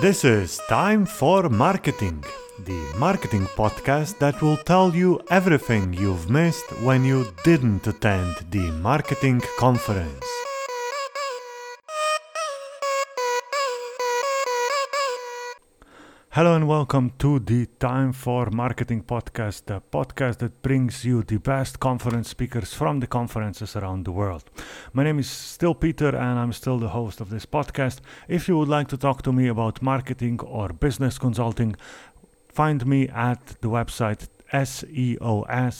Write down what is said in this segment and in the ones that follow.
This is Time for Marketing, the marketing podcast that will tell you everything you've missed when you didn't attend the marketing conference. Hello and welcome to the Time for Marketing podcast, the podcast that brings you the best conference speakers from the conferences around the world. My name is still Peter and I'm still the host of this podcast. If you would like to talk to me about marketing or business consulting, find me at the website seos.si.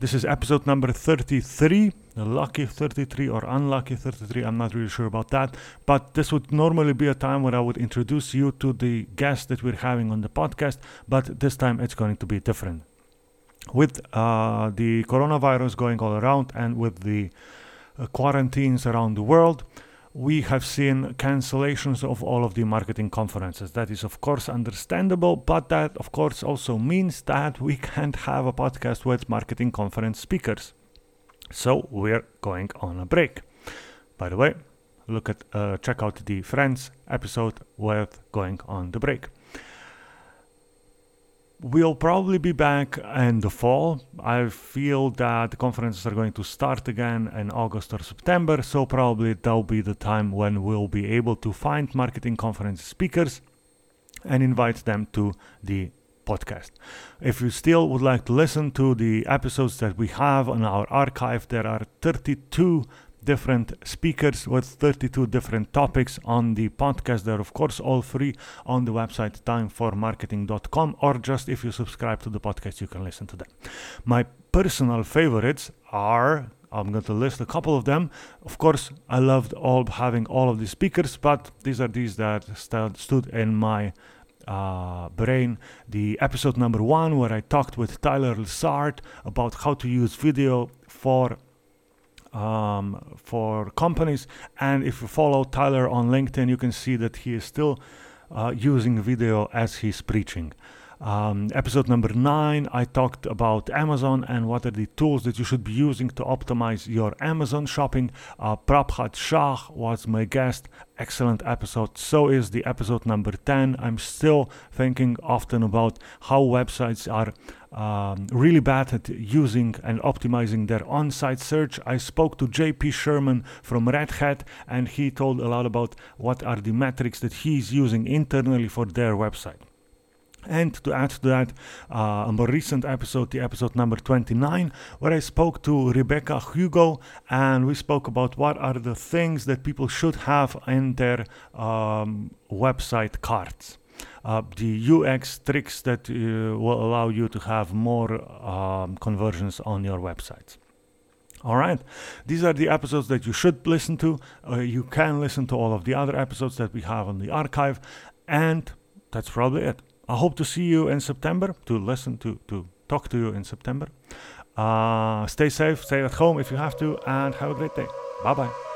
This is episode number 33, lucky 33 or unlucky 33, I'm not really sure about that. But this would normally be a time where I would introduce you to the guest that we're having on the podcast, but this time it's going to be different. With uh, the coronavirus going all around and with the uh, quarantines around the world, we have seen cancellations of all of the marketing conferences. That is, of course, understandable, but that, of course, also means that we can't have a podcast with marketing conference speakers. So we're going on a break. By the way, look at uh, check out the Friends episode with going on the break. We'll probably be back in the fall. I feel that the conferences are going to start again in August or September, so probably that'll be the time when we'll be able to find marketing conference speakers and invite them to the podcast. If you still would like to listen to the episodes that we have on our archive, there are 32 different speakers with 32 different topics on the podcast. They're, of course, all free on the website timeformarketing.com, or just if you subscribe to the podcast, you can listen to them. My personal favorites are I'm going to list a couple of them. Of course, I loved all having all of the speakers, but these are these that st- stood in my uh, brain. The episode number one, where I talked with Tyler Lessard about how to use video for um, for companies. And if you follow Tyler on LinkedIn, you can see that he is still uh, using video as he's preaching. Um, episode number nine, I talked about Amazon and what are the tools that you should be using to optimize your Amazon shopping. Uh, Prabhat Shah was my guest. Excellent episode. So is the episode number 10. I'm still thinking often about how websites are um, really bad at using and optimizing their on site search. I spoke to JP Sherman from Red Hat, and he told a lot about what are the metrics that he's using internally for their website. And to add to that, uh, a more recent episode, the episode number 29, where I spoke to Rebecca Hugo and we spoke about what are the things that people should have in their um, website cards. Uh, the UX tricks that uh, will allow you to have more um, conversions on your websites. All right, these are the episodes that you should listen to. Uh, you can listen to all of the other episodes that we have on the archive, and that's probably it. I hope to see you in September to listen to to talk to you in September. Uh, stay safe, stay at home if you have to, and have a great day. Bye bye.